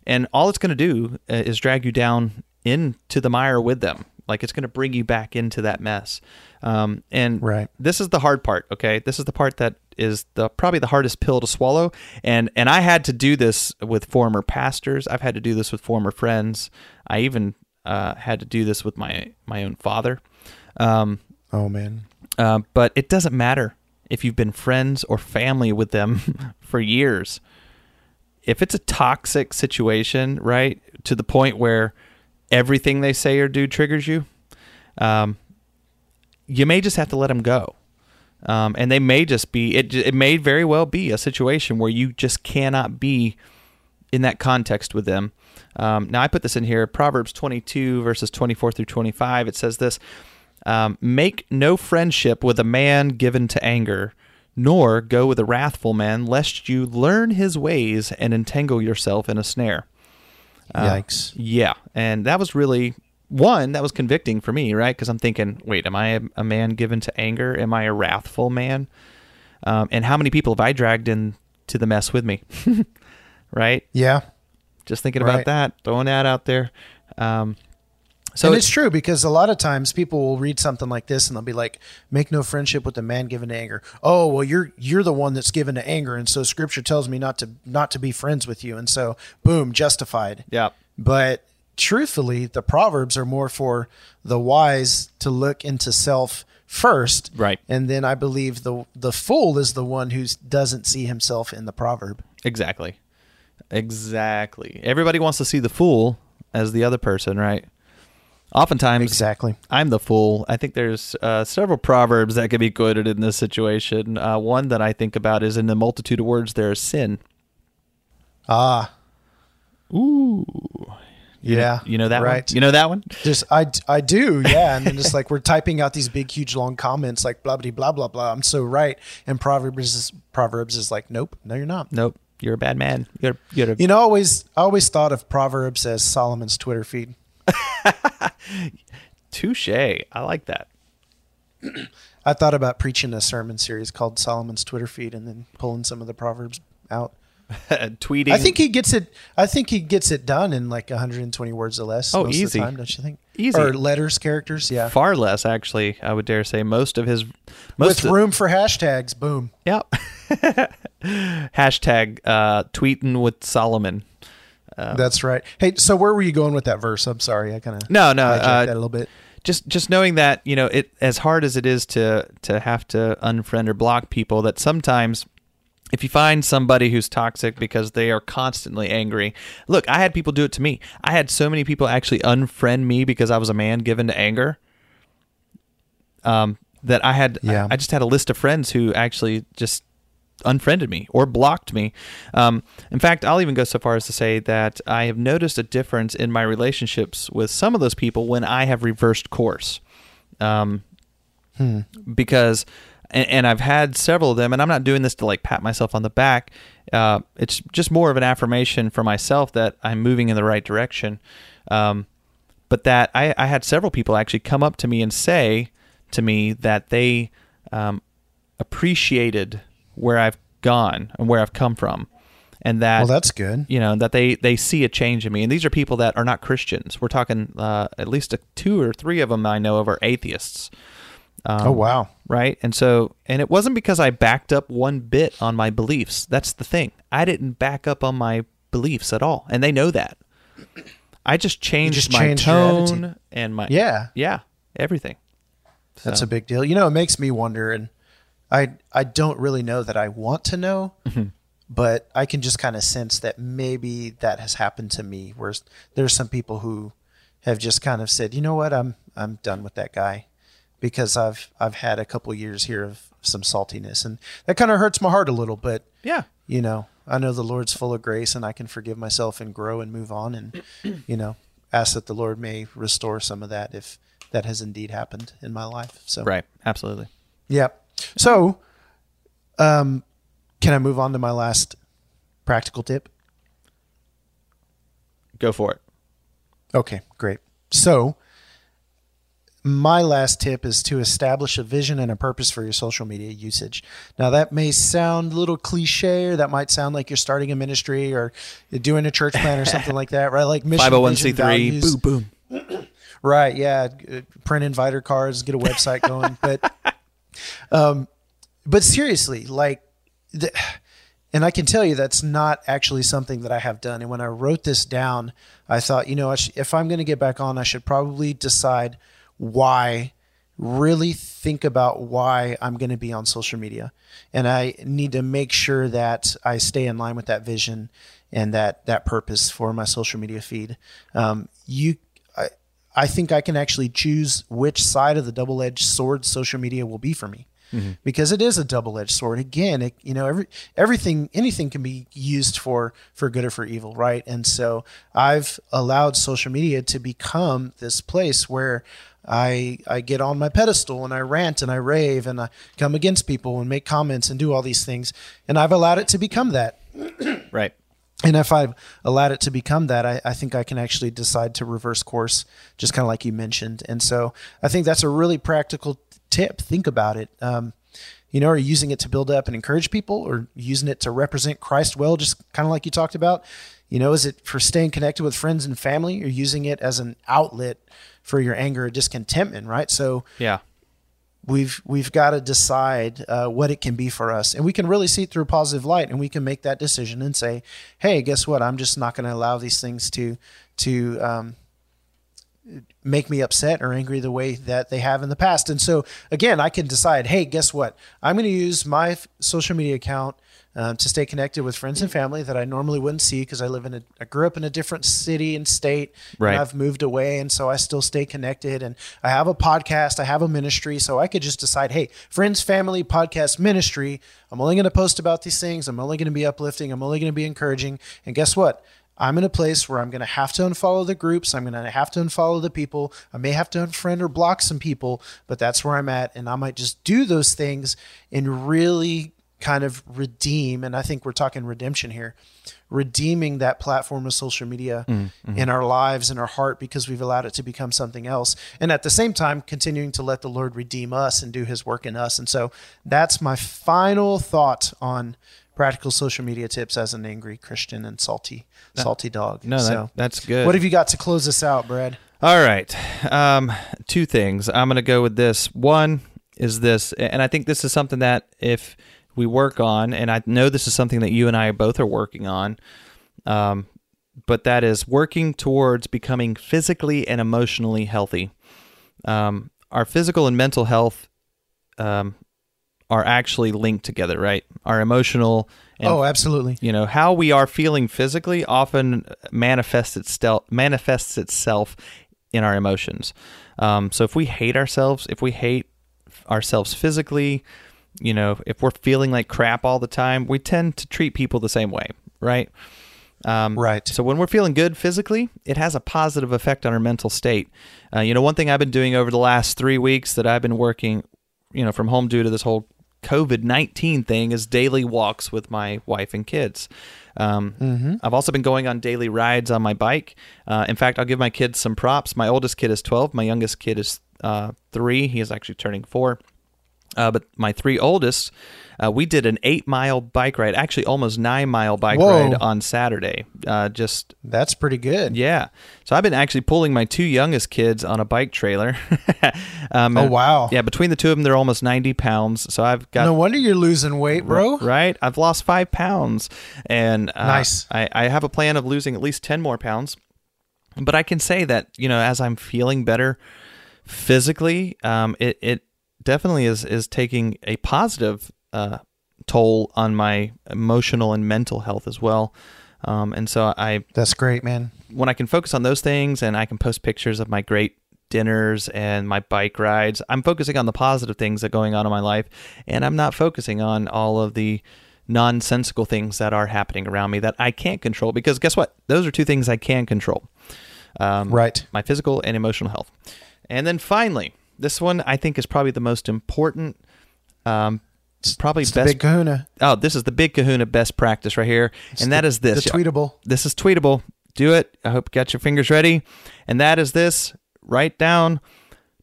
and all it's going to do uh, is drag you down into the mire with them. Like it's going to bring you back into that mess. Um, and Right. this is the hard part. Okay, this is the part that is the probably the hardest pill to swallow. And and I had to do this with former pastors. I've had to do this with former friends. I even uh, had to do this with my my own father. Um, Oh, man. uh, but it doesn't matter if you've been friends or family with them for years. If it's a toxic situation, right, to the point where everything they say or do triggers you, um, you may just have to let them go. Um, and they may just be, it, it may very well be a situation where you just cannot be in that context with them. Um, now, I put this in here Proverbs 22, verses 24 through 25. It says this um, Make no friendship with a man given to anger, nor go with a wrathful man, lest you learn his ways and entangle yourself in a snare. Uh, Yikes. Yeah. And that was really one that was convicting for me, right? Because I'm thinking, wait, am I a man given to anger? Am I a wrathful man? Um, and how many people have I dragged into the mess with me? right? Yeah. Just thinking about Right. that, throwing that out there. Um, so and it- it's true because a lot of times people will read something like this and they'll be like, "Make no friendship with a man given to anger." Oh, well, you're you're the one that's given to anger, and so Scripture tells me not to not to be friends with you, and so boom, justified. yeah, But truthfully, the proverbs are more for the wise to look into self first, Right. And then I believe the the fool is the one who doesn't see himself in the proverb. exactly, exactly. Everybody wants to see the fool as the other person, right? Oftentimes, Exactly. I'm the fool. I think there's uh, several proverbs that could be quoted in this situation. Uh, one that I think about is in the multitude of words there is sin. Ah, Ooh, yeah. you know that right. one? You know that one? Just I, I do, yeah. And then it's like we're typing out these big, huge, long comments like blah blah blah blah blah. I'm so right. And Proverbs is Proverbs is like, nope, no, you're not. Nope. You're a bad man. You're you're a You know, always I always thought of Proverbs as Solomon's Twitter feed. touche. I like that. I thought about preaching a sermon series called Solomon's Twitter feed and then pulling some of the proverbs out. Tweeting. I think he gets it. I think he gets it done in like 120 words or less. Oh, most Of easy. the time, don't you think? Easy. Or letters, characters. Yeah. far less actually. I would dare say most of his most With room for hashtags. Boom. Yep. Hashtag uh, tweeting with Solomon. That's right. Hey, so where were you going with that verse? I'm sorry, I kind of No, no. Uh, that a little bit. just just knowing that you know it as hard as it is to to have to unfriend or block people that sometimes if you find somebody who's toxic because they are constantly angry, look, I had people do it to me. I had so many people actually unfriend me because I was a man given to anger. Um, that I had, Yeah. I, I just had a list of friends who actually just unfriended me or blocked me. Um, in fact, I'll even go so far as to say that I have noticed a difference in my relationships with some of those people when I have reversed course. Um, because and, and I've had several of them, and I'm not doing this to like pat myself on the back. Uh, it's just more of an affirmation for myself that I'm moving in the right direction. Um, but that I, I had several people actually come up to me and say to me that they um, appreciated where I've gone and where I've come from, and that Well, that's good. you know that they they see a change in me and these are people that are not christians we're talking uh, at least a, two or three of them i know of are atheists um, oh wow. right and so and it wasn't because i backed up one bit on my beliefs that's the thing i didn't back up on my beliefs at all and they know that i just changed just my changed tone and my Yeah. yeah everything That's a big deal. You know, it makes me wonder, and I I don't really know that I want to know, Mm-hmm. but I can just kind of sense that maybe that has happened to me. Where there's some people who have just kind of said, you know what, I'm I'm done with that guy, because I've I've had a couple years here of some saltiness, and that kind of hurts my heart a little. But yeah you know, I know the Lord's full of grace, and I can forgive myself and grow and move on, and you know, ask that the Lord may restore some of that if that has indeed happened in my life. So right absolutely yeah. So, um, can I move on to my last practical tip? go for it Okay, great. So, my last tip is to establish a vision and a purpose for your social media usage. Now, that may sound a little cliche, or that might sound like you're starting a ministry or doing a church plan or something like that, right? Like mission, vision, 501c3 values. boom boom Right. Yeah. uh, Print inviter cards, get a website going. but, um, but seriously, like, the, and I can tell you that's not actually something that I have done. And when I wrote this down, I thought, you know, I sh- if I'm going to get back on, I should probably decide why, really think about why I'm going to be on social media. And I need to make sure that I stay in line with that vision and that, that purpose for my social media feed. Um, you, I, I think I can actually choose which side of the double-edged sword social media will be for me. Mm-hmm. Because it is a double-edged sword. Again, it, you know, every everything, anything can be used for for good or for evil, right? And so I've allowed social media to become this place where I I get on my pedestal and I rant and I rave and I come against people and make comments and do all these things, and I've allowed it to become that. right And if I've allowed it to become that, I, I think I can actually decide to reverse course, just kind of like you mentioned. And so I think that's a really practical tip. Think about it. Um, you know, are you using it to build up and encourage people or using it to represent Christ well, just kind of like you talked about? You know, is it for staying connected with friends and family or using it as an outlet for your anger or discontentment, right? So yeah we've we've got to decide uh, what it can be for us, and we can really see it through a positive light, and we can make that decision and say, "Hey, guess what? I'm just not going to allow these things to to um, make me upset or angry the way that they have in the past." And so, again, I can decide, "Hey, guess what? I'm going to use my f- social media account." Um, to stay connected with friends and family that I normally wouldn't see because I live in a, I grew up in a different city and state, Right. and I've moved away, and so I still stay connected. And I have a podcast, I have a ministry, so I could just decide, hey, friends, family, podcast, ministry. I'm only going to post about these things. I'm only going to be uplifting. I'm only going to be encouraging. And guess what? I'm in a place where I'm going to have to unfollow the groups. I'm going to have to unfollow the people. I may have to unfriend or block some people, but that's where I'm at. And I might just do those things and really kind of redeem. And I think we're talking redemption here, redeeming that platform of social media mm, mm-hmm. in our lives and our heart because we've allowed it to become something else. And at the same time, continuing to let the Lord redeem us and do his work in us. And so that's my final thought on practical social media tips as an angry Christian and salty, salty dog. no that, that's good what have you got to close this out, Brad? All right. Um, two things. I'm going to go with this. One is this, and I think this is something that if we work on, and I know this is something that you and I both are working on, um, but that is working towards becoming physically and emotionally healthy. Um, our physical and mental health um, are actually linked together, right? Our emotional and oh, absolutely. you know how we are feeling physically often manifests itself manifests itself in our emotions. Um, so if we hate ourselves, if we hate ourselves physically, you know, if we're feeling like crap all the time, we tend to treat people the same way, right? Um, Right. So when we're feeling good physically, it has a positive effect on our mental state. Uh, you know, one thing I've been doing over the last three weeks that I've been working, you know, from home due to this whole COVID nineteen thing is daily walks with my wife and kids. Um, I've also been going on daily rides on my bike. Uh, in fact, I'll give my kids some props. My oldest kid is twelve. My youngest kid is uh, three. He is actually turning four. Uh, but my three oldest, uh, we did an eight mile bike ride, actually almost nine mile bike Whoa. ride on Saturday. Uh, just That's pretty good. yeah. So I've been actually pulling my two youngest kids on a bike trailer. um, Oh, wow. Yeah, between the two of them, they're almost ninety pounds. So I've got No wonder you're losing weight, bro. right. I've lost five pounds, and uh, Nice. I, I have a plan of losing at least ten more pounds. But I can say that you know, as I'm feeling better physically, um, it it definitely is is taking a positive uh, toll on my emotional and mental health as well. Um, and so I That's great, man. when I can focus on those things and I can post pictures of my great dinners and my bike rides, I'm focusing on the positive things that are going on in my life, and I'm not focusing on all of the nonsensical things that are happening around me that I can't control. Because guess what? Those are two things I can control. Um, Right. My physical and emotional health. And then finally, this one I think is probably the most important. Um, probably It's the best. big kahuna. oh, this is the big Kahuna best practice right here, and that is this. The tweetable. This is tweetable. Do it. I hope you got your fingers ready. And that is this. Write down,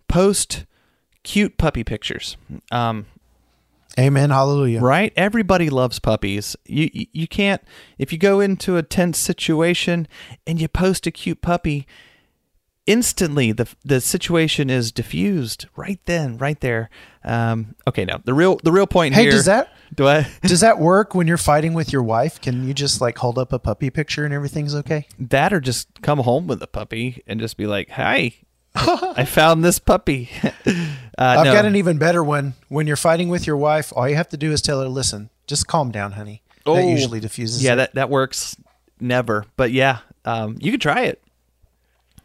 post cute puppy pictures. Um, Amen. Hallelujah. right? Everybody loves puppies. You you- you can't if you go into a tense situation and you post a cute puppy, instantly the the situation is diffused right then, right there. Um, okay, now the real the real point Hey, here. Hey, does that do I? does that work when you're fighting with your wife? Can you just like hold up a puppy picture and everything's okay? that or just come home with a puppy and just be like, "Hi, I found this puppy." uh, I've no. got an even better one. When you're fighting with your wife, all you have to do is tell her, "Listen, just calm down, honey." Oh. that usually diffuses. Yeah, it. that that works. Never, but yeah, um, you could try it.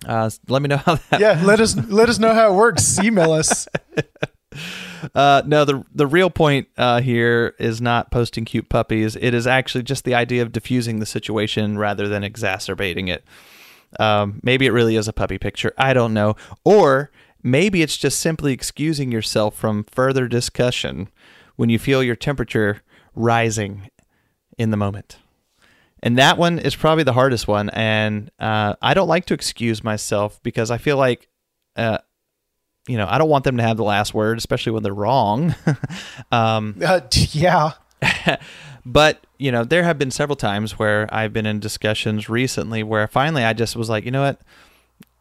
Uh, let me know how that. yeah. Let us let us know how it works. Email us. Uh, no, the the real point uh, here is not posting cute puppies. It is actually just the idea of diffusing the situation rather than exacerbating it. Um, maybe it really is a puppy picture. I don't know. Or maybe it's just simply excusing yourself from further discussion when you feel your temperature rising in the moment. And that one is probably the hardest one. And uh, I don't like to excuse myself because I feel like, uh, you know, I don't want them to have the last word, especially when they're wrong. um, Uh, yeah. but you know, there have been several times where I've been in discussions recently where finally I just was like, you know what,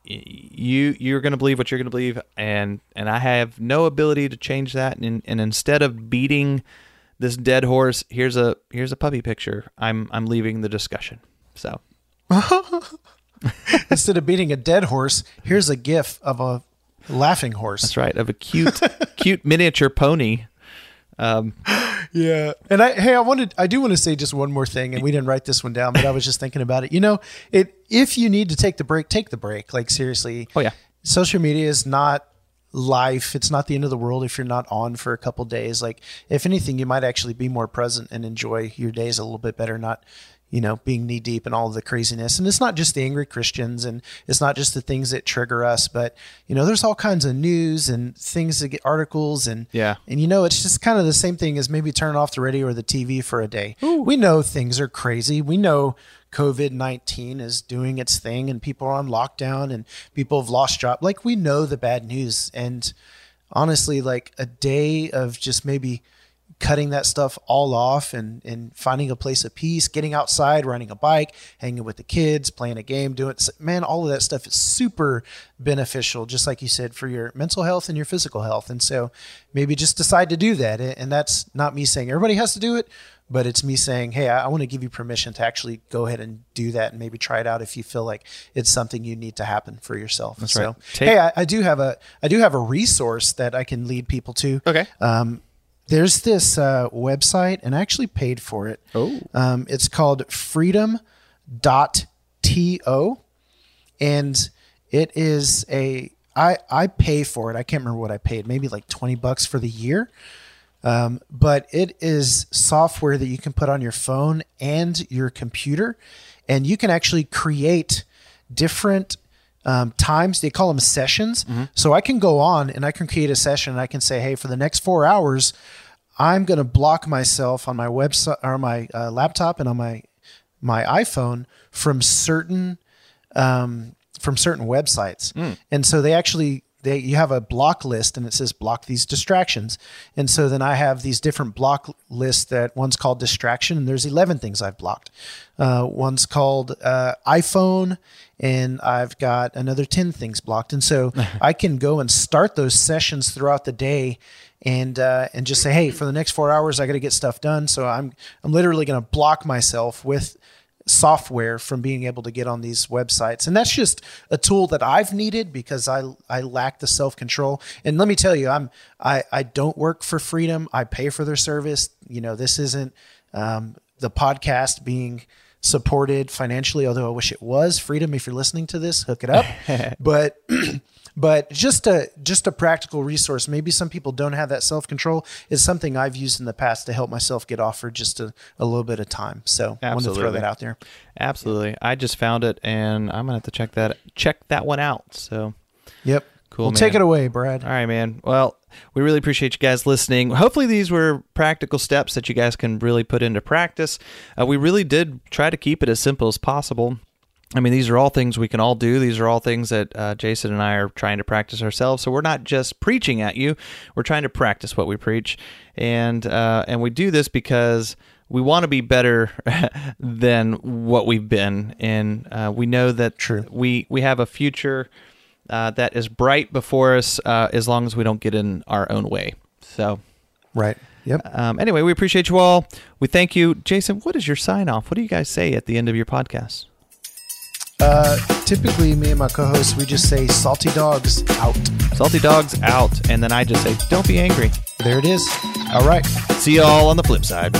you you're going to believe what you're going to believe, and and I have no ability to change that. And and instead of beating this dead horse, here's a here's a puppy picture. I'm I'm leaving the discussion. So Instead of beating a dead horse, here's a gif of a laughing horse. that's right of a cute cute miniature pony. Um, Yeah. And I hey, I wanted I do want to say just one more thing and we didn't write this one down, but I was just thinking about it. You know, it if you need to take the break, take the break. Like seriously. Oh, yeah. Social media is not life. It's not the end of the world if you're not on for a couple days. Like if anything, you might actually be more present and enjoy your days a little bit better, not you know, being knee deep in all the craziness. And it's not just the angry Christians and it's not just the things that trigger us, but you know, there's all kinds of news and things that get articles and Yeah. and you know, it's just kind of the same thing as maybe turning off the radio or the TV for a day. We know things are crazy. We know COVID 19 is doing its thing and people are on lockdown and people have lost jobs. Like, we know the bad news. And honestly, like a day of just maybe cutting that stuff all off and, and finding a place of peace, getting outside, riding a bike, hanging with the kids, playing a game, doing man, all of that stuff is super beneficial, just like you said, for your mental health and your physical health. And so maybe just decide to do that. And that's not me saying everybody has to do it, but it's me saying, hey, I, I want to give you permission to actually go ahead and do that and maybe try it out if you feel like it's something you need to happen for yourself. so right. Take- hey, I, I do have a I do have a resource that I can lead people to. Okay. Um, there's this uh, website, and I actually paid for it. Oh. Um, it's called freedom.to, and it is a I I pay for it. I can't remember what I paid, maybe like twenty bucks for the year. Um, but it is software that you can put on your phone and your computer, and you can actually create different um, times. They call them sessions. So I can go on and I can create a session and I can say, hey, for the next four hours, I'm going to block myself on my website or my uh, laptop and on my my iPhone from certain um, from certain websites. And so they actually they you have a block list and it says block these distractions. And so then I have these different block lists that one's called distraction and there's 11 things I've blocked. Uh, one's called uh, iPhone and I've got another 10 things blocked. And so I can go and start those sessions throughout the day and uh, and just say, hey, for the next four hours, I got to get stuff done. So I'm I'm literally going to block myself with software from being able to get on these websites. And that's just a tool that I've needed because I I lack the self-control. And let me tell you, I'm I I don't work for Freedom. I pay for their service. You know, this isn't um, the podcast being supported financially, although I wish it was. Freedom, if you're listening to this, hook it up. but but just a just a practical resource. Maybe some people don't have that self control. Is something I've used in the past to help myself get off for just a, a little bit of time. So I wanted to throw that out there. Absolutely. I just found it and I'm gonna have to check that check that one out. So Yep. Cool, Well, man. take it away, Brad. All right, man. Well, we really appreciate you guys listening. Hopefully, these were practical steps that you guys can really put into practice. Uh, we really did try to keep it as simple as possible. I mean, these are all things we can all do. These are all things that uh, Jason and I are trying to practice ourselves. So we're not just preaching at you; we're trying to practice what we preach, and uh, and we do this because we want to be better than what we've been, and uh, we know that True. we we have a future uh, that is bright before us uh, as long as we don't get in our own way. So, Right. Yep. um, anyway, we appreciate you all. We thank you. Jason, what is your sign off? What do you guys say at the end of your podcast? Uh, typically, me and my co-host, we just say "salty dogs out." Salty dogs out. And then I just say, don't be angry. There it is. All right. See you all on the flip side.